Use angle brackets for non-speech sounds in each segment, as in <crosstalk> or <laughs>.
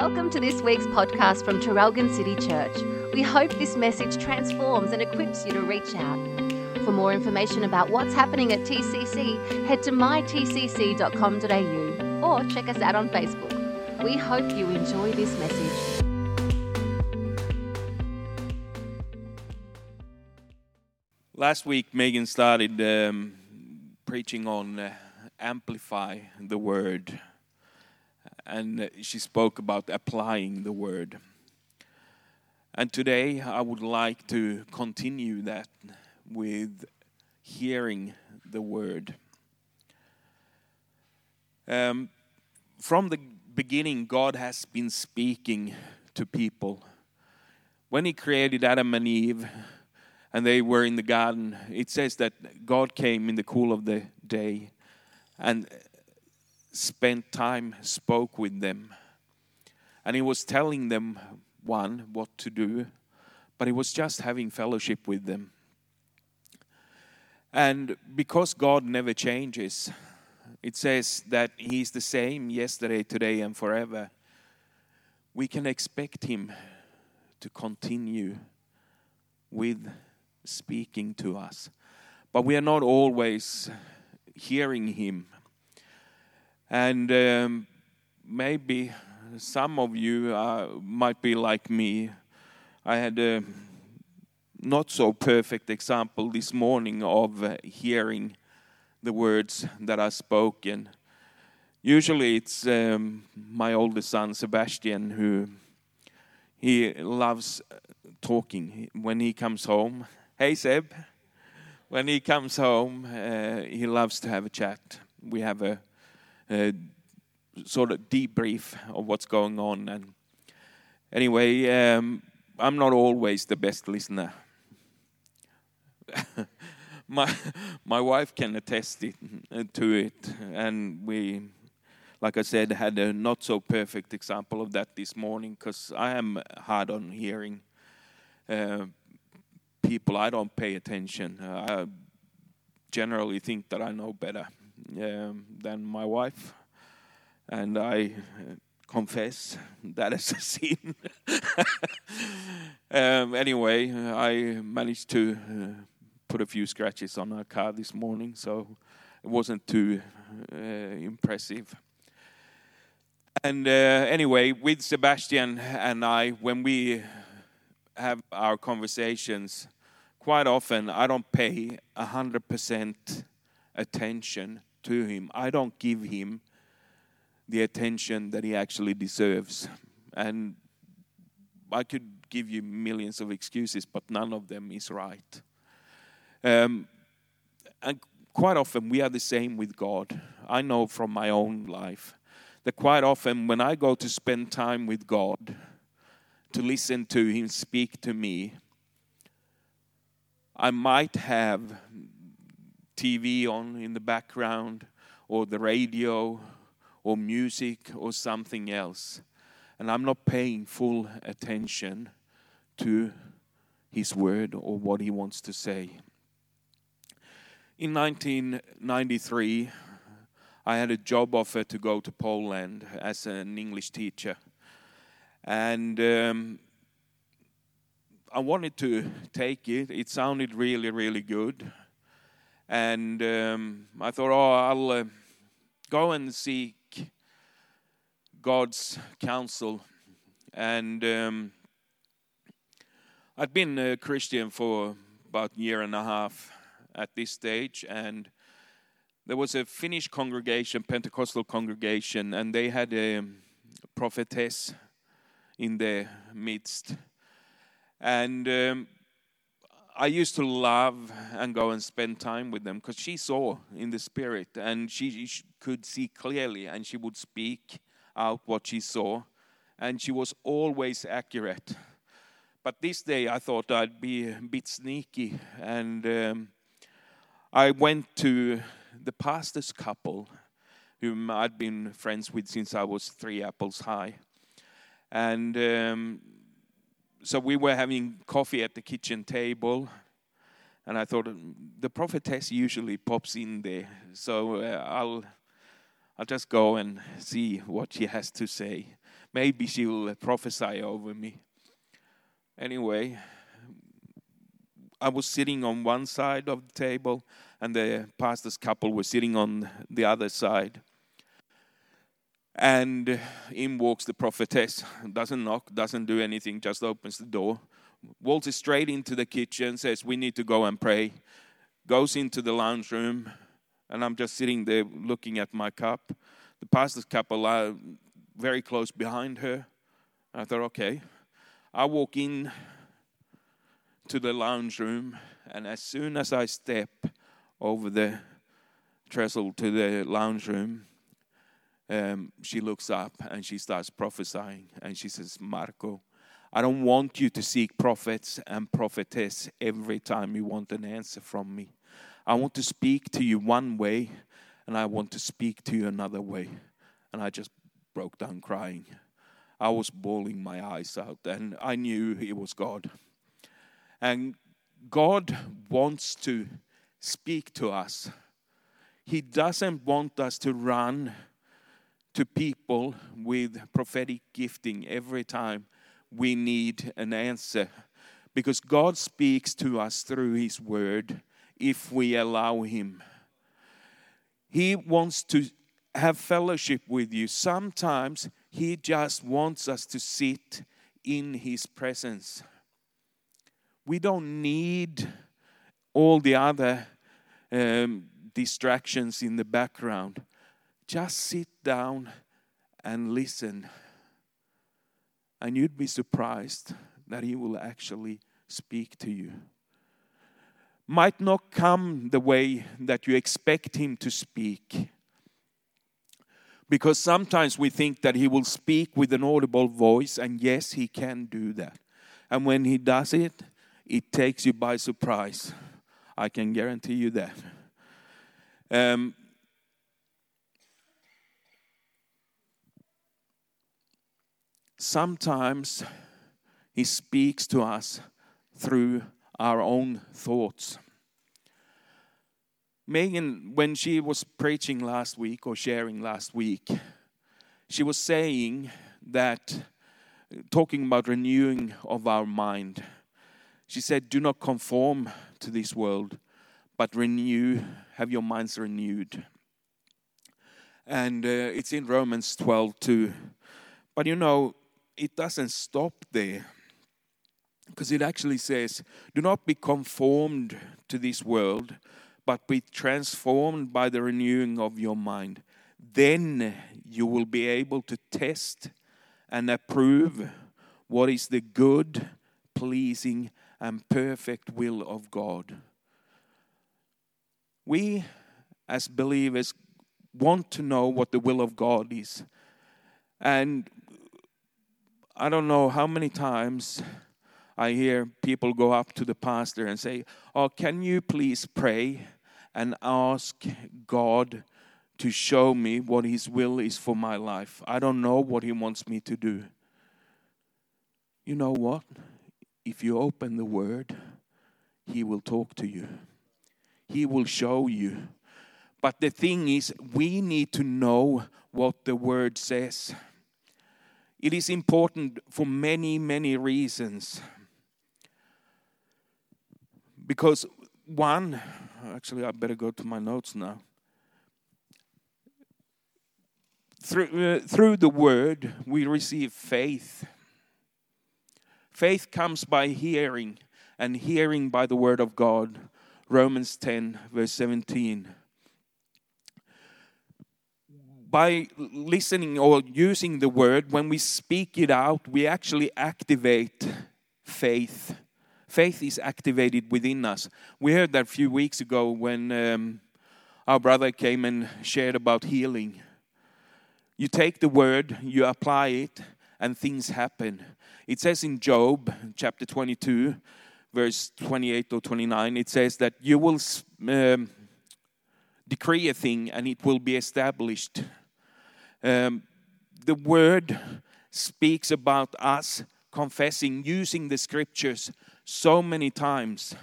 Welcome to this week's podcast from Traralgon City Church. We hope this message transforms and equips you to reach out. For more information about what's happening at TCC, head to mytcc.com.au or check us out on Facebook. We hope you enjoy this message. Last week, Megan started um, preaching on uh, amplify the word and she spoke about applying the word. And today I would like to continue that with hearing the word. Um, from the beginning, God has been speaking to people. When He created Adam and Eve, and they were in the garden, it says that God came in the cool of the day and spent time, spoke with them. And he was telling them, one, what to do, but he was just having fellowship with them. And because God never changes, it says that He's the same yesterday, today, and forever. We can expect Him to continue with speaking to us. But we are not always hearing Him and um, maybe some of you uh, might be like me. I had a not so perfect example this morning of uh, hearing the words that are spoken. Usually it's um, my oldest son Sebastian who he loves talking when he comes home. Hey Seb, when he comes home, uh, he loves to have a chat. We have a uh, sort of debrief of what's going on. And anyway, um, I'm not always the best listener. <laughs> my my wife can attest it, to it, and we, like I said, had a not so perfect example of that this morning because I am hard on hearing. Uh, people, I don't pay attention. I generally think that I know better um, than my wife, and I uh, confess that is a <laughs> sin. um, anyway, I managed to uh, put a few scratches on her car this morning, so it wasn't too uh, impressive. And uh, anyway, with Sebastian and I, when we have our conversations, quite often I don't pay 100% attention to him. I don't give him the attention that he actually deserves. And I could give you millions of excuses, but none of them is right. Um, and quite often we are the same with God. I know from my own life that quite often when I go to spend time with God, to listen to Him speak to me, I might have TV on in the background, or the radio, or music, or something else. And I'm not paying full attention to His word or what He wants to say. In 1993, I had a job offer to go to Poland as an English teacher. And um, I wanted to take it. It sounded really, really good and um, I thought, oh, I'll uh, go and seek God's counsel. And um, I'd been a Christian for about a year and a half at this stage, and there was a Finnish congregation, Pentecostal congregation, and they had a prophetess in their midst. And um, I used to love and go and spend time with them because she saw in the spirit and she, she, could see clearly and she would speak out what she saw and she was always accurate. But this day I thought I'd be a bit sneaky and um, I went to the pastor's couple whom I'd been friends with since I was three apples high. And um, so we were having coffee at the kitchen table, and I thought the prophetess usually pops in there, so uh, I'll I'll just go and see what she has to say. Maybe she will prophesy over me. Anyway, I was sitting on one side of the table, and the pastor's couple were sitting on the other side. And in walks the prophetess, doesn't knock, doesn't do anything, just opens the door, waltzes straight into the kitchen, says, We need to go and pray. Goes into the lounge room, and I'm just sitting there looking at my cup. The pastor's couple are very close behind her. I thought, okay. I walk in to the lounge room, and as soon as I step over the trestle to the lounge room, um, she looks up and she starts prophesying, and she says, Marco, I don't want you to seek prophets and prophetess every time you want an answer from me. I want to speak to you one way, and I want to speak to you another way. And I just broke down crying. I was bawling my eyes out, and I knew it was God. And God wants to speak to us. He doesn't want us to run to people with prophetic gifting every time we need an answer. Because God speaks to us through His Word if we allow Him. He wants to have fellowship with you. Sometimes He just wants us to sit in His presence. We don't need all the other um, distractions in the background. Just sit down and listen. And you'd be surprised that He will actually speak to you. Might not come the way that you expect Him to speak. Because sometimes we think that He will speak with an audible voice, and yes, He can do that. And when He does it, it takes you by surprise. I can guarantee you that. Um, sometimes He speaks to us through our own thoughts. Megan, when she was preaching last week or sharing last week, she was saying that, talking about renewing of our mind she said, Do not conform to this world, but renew, have your minds renewed. And uh, it's in Romans 12 too. But you know, it doesn't stop there. Because it actually says, Do not be conformed to this world, but be transformed by the renewing of your mind. Then you will be able to test and approve what is the good, pleasing, and perfect will of God. We, as believers, want to know what the will of God is. And I don't know how many times I hear people go up to the pastor and say, Oh, can you please pray and ask God to show me what His will is for my life? I don't know what He wants me to do. You know what? if you open the Word, He will talk to you, He will show you. But the thing is, we need to know what the Word says. It is important for many, many reasons. Because, one, actually, I better go to my notes now. Through, uh, through the Word, we receive faith. Faith comes by hearing, and hearing by the word of God. Romans 10, verse 17. By listening or using the word, when we speak it out, we actually activate faith. Faith is activated within us. We heard that a few weeks ago when um, our brother came and shared about healing. You take the word, you apply it, and things happen. It says in Job chapter 22, verse 28 or 29, it says that you will um, decree a thing and it will be established. Um, the word speaks about us confessing, using the scriptures so many times.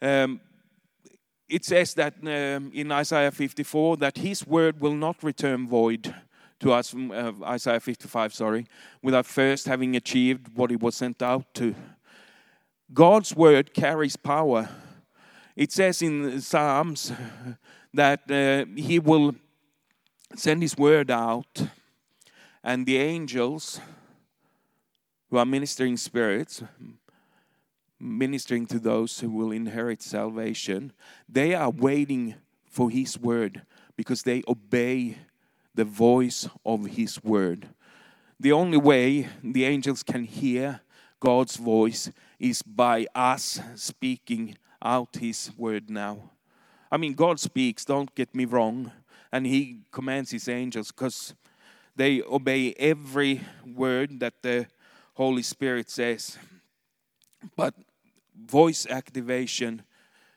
Um, it says that um, in Isaiah 54 that his word will not return void to us from uh, Isaiah 55, sorry, without first having achieved what he was sent out to. God's word carries power. It says in Psalms that uh, he will send his word out, and the angels who are ministering spirits, ministering to those who will inherit salvation, they are waiting for his word because they obey the voice of his word. The only way the angels can hear God's voice is by us speaking out his word now. I mean, God speaks, don't get me wrong, and he commands his angels because they obey every word that the Holy Spirit says. But voice activation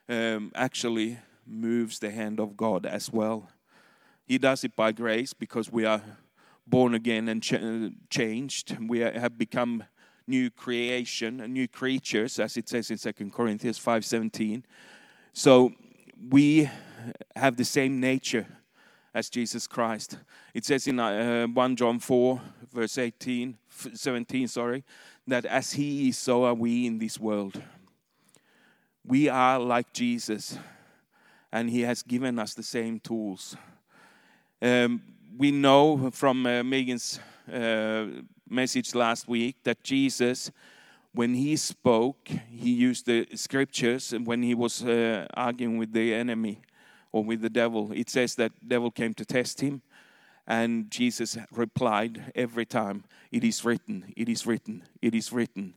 um, actually moves the hand of God as well. He does it by grace because we are born again and ch- changed. We have become new creation, and new creatures, as it says in Second Corinthians 5:17. So we have the same nature as Jesus Christ. It says in uh, 1 John 4, verse 18, 17, sorry, that as He is, so are we in this world. We are like Jesus, and He has given us the same tools. Um, we know from uh, Megan's uh, message last week that Jesus, when he spoke, he used the scriptures, and when he was uh, arguing with the enemy or with the devil, it says that devil came to test him, and Jesus replied every time, "It is written, it is written, it is written."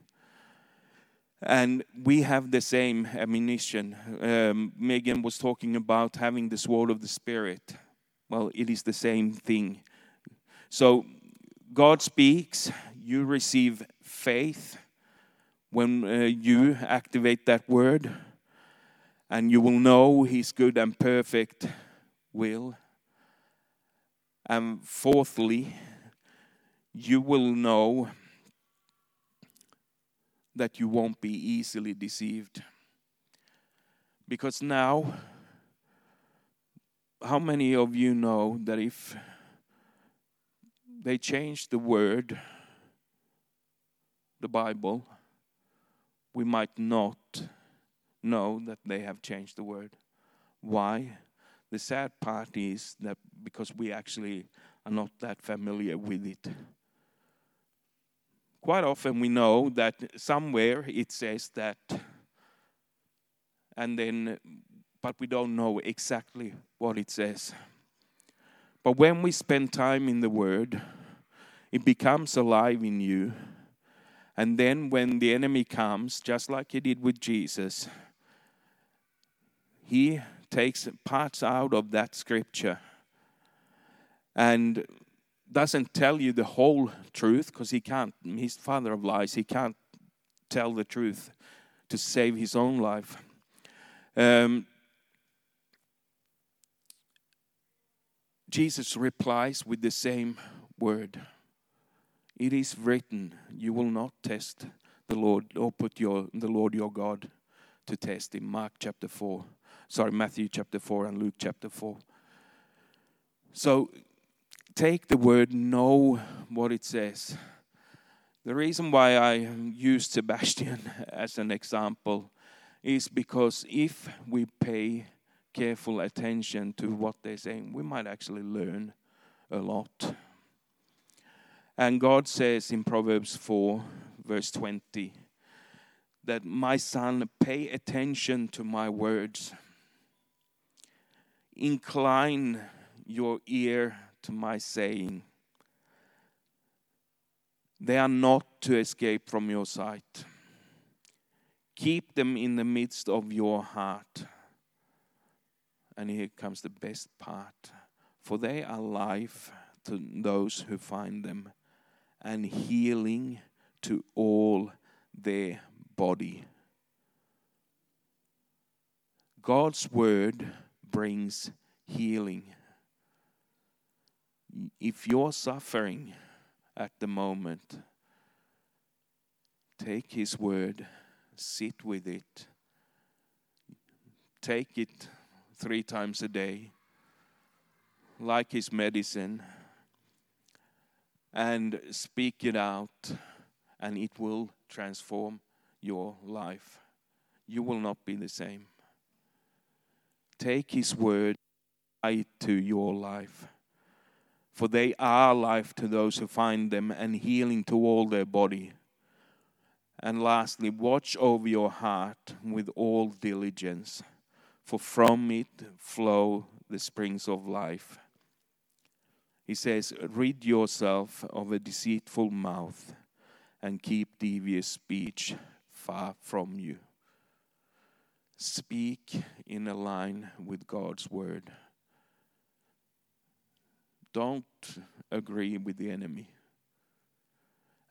And we have the same ammunition. Um, Megan was talking about having the sword of the Spirit well, it is the same thing. So God speaks, you receive faith when uh, you activate that word, and you will know His good and perfect will. And fourthly, you will know that you won't be easily deceived. Because now, how many of you know that if they change the word, the Bible, we might not know that they have changed the word? Why? The sad part is that because we actually are not that familiar with it. Quite often we know that somewhere it says that, and then but we don't know exactly what it says. But when we spend time in the Word, it becomes alive in you. And then when the enemy comes, just like he did with Jesus, he takes parts out of that scripture and doesn't tell you the whole truth because he can't. He's father of lies. He can't tell the truth to save his own life. Um, Jesus replies with the same word. It is written, you will not test the Lord or put your the Lord your God to test in Mark chapter 4. Sorry, Matthew chapter 4 and Luke chapter 4. So take the word, know what it says. The reason why I use Sebastian <laughs> as an example is because if we pay careful attention to what they're saying, we might actually learn a lot. And God says in Proverbs 4, verse 20, that my son, pay attention to my words. Incline your ear to my saying. They are not to escape from your sight. Keep them in the midst of your heart and here comes the best part. For they are life to those who find them, and healing to all their body. God's word brings healing. If you're suffering at the moment, take His word, sit with it, take it three times a day, like his medicine, and speak it out, and it will transform your life. You will not be the same. Take His word to your life. For they are life to those who find them and healing to all their body. And lastly, watch over your heart with all diligence, for from it flow the springs of life. He says, Rid yourself of a deceitful mouth and keep devious speech far from you. Speak in a line with God's word. Don't agree with the enemy.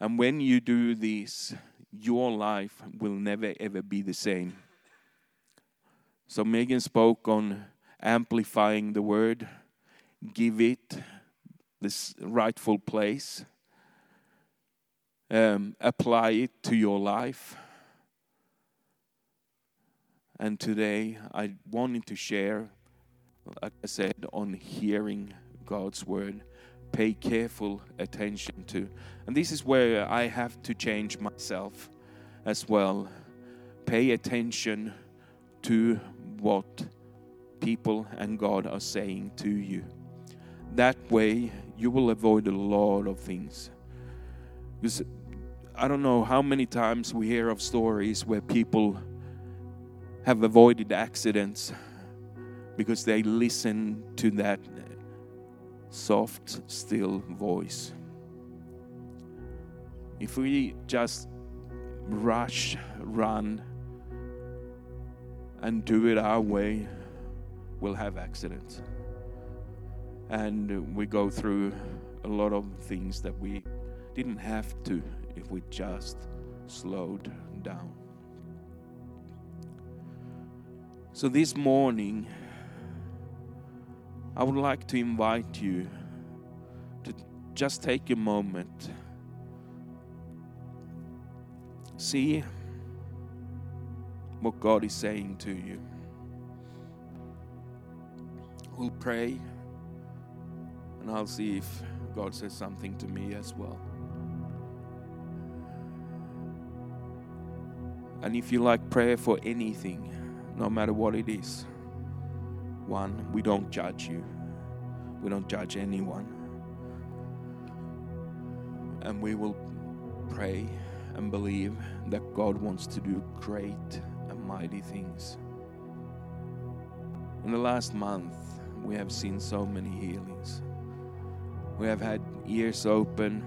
And when you do this, your life will never ever be the same. So Megan spoke on amplifying the word, give it this rightful place, um, apply it to your life. And today I wanted to share, like I said, on hearing God's word. Pay careful attention to. And this is where I have to change myself as well. Pay attention to what people and God are saying to you. That way, you will avoid a lot of things. Because I don't know how many times we hear of stories where people have avoided accidents because they listen to that soft, still voice. If we just rush, run, and do it our way, we'll have accidents. And we go through a lot of things that we didn't have to if we just slowed down. So this morning, I would like to invite you to just take a moment. See what God is saying to you. We'll pray, and I'll see if God says something to me as well. And if you like prayer for anything, no matter what it is, one, we don't judge you, we don't judge anyone. And we will pray and believe that God wants to do great and mighty things. In the last month, we have seen so many healings. We have had ears open.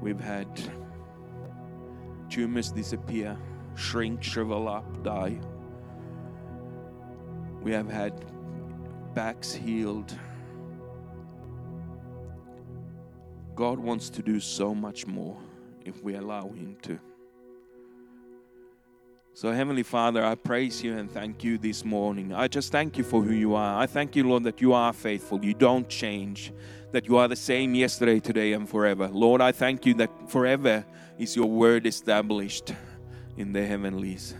We've had tumors disappear, shrink, shrivel up, die. We have had backs healed. God wants to do so much more if we allow Him to. So, Heavenly Father, I praise you and thank you this morning. I just thank you for who you are. I thank you, Lord, that you are faithful. You don't change, that you are the same yesterday, today, and forever. Lord, I thank you that forever is your word established in the heavenlies.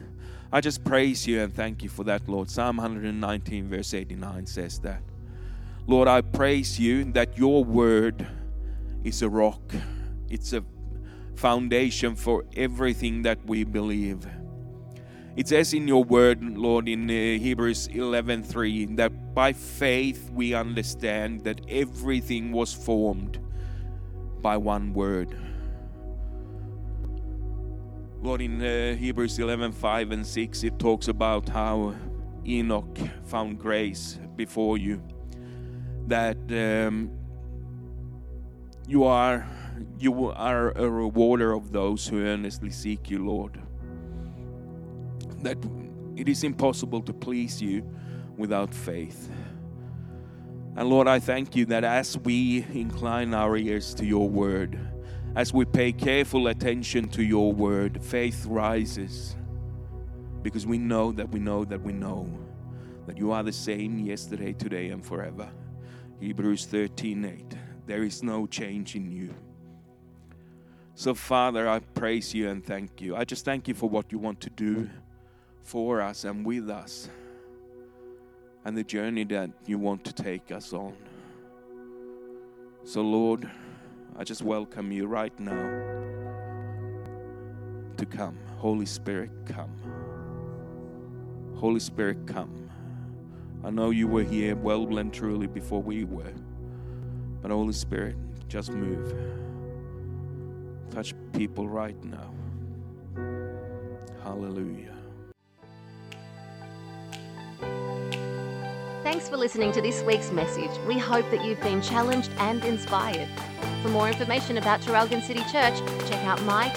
I just praise you and thank you for that, Lord. Psalm 119, verse 89 says that. Lord, I praise you that your word is a rock, it's a foundation for everything that we believe. It says in your word, Lord, in uh, Hebrews 11:3, that by faith we understand that everything was formed by one word. Lord, in uh, Hebrews 11 5 and 6, it talks about how Enoch found grace before you. That um, you are you are a rewarder of those who earnestly seek you, Lord. That it is impossible to please you without faith. And Lord, I thank you that as we incline our ears to your word, as we pay careful attention to your word, faith rises because we know that we know that we know that you are the same yesterday, today, and forever. Hebrews 13 8. There is no change in you. So, Father, I praise you and thank you. I just thank you for what you want to do for us and with us and the journey that you want to take us on. So, Lord, I just welcome you right now to come. Holy Spirit, come. Holy Spirit, come. I know you were here well and truly before we were. But Holy Spirit, just move. Touch people right now. Hallelujah. Thanks for listening to this week's message. We hope that you've been challenged and inspired. For more information about Traralgon City Church, check out mytcc.com.au.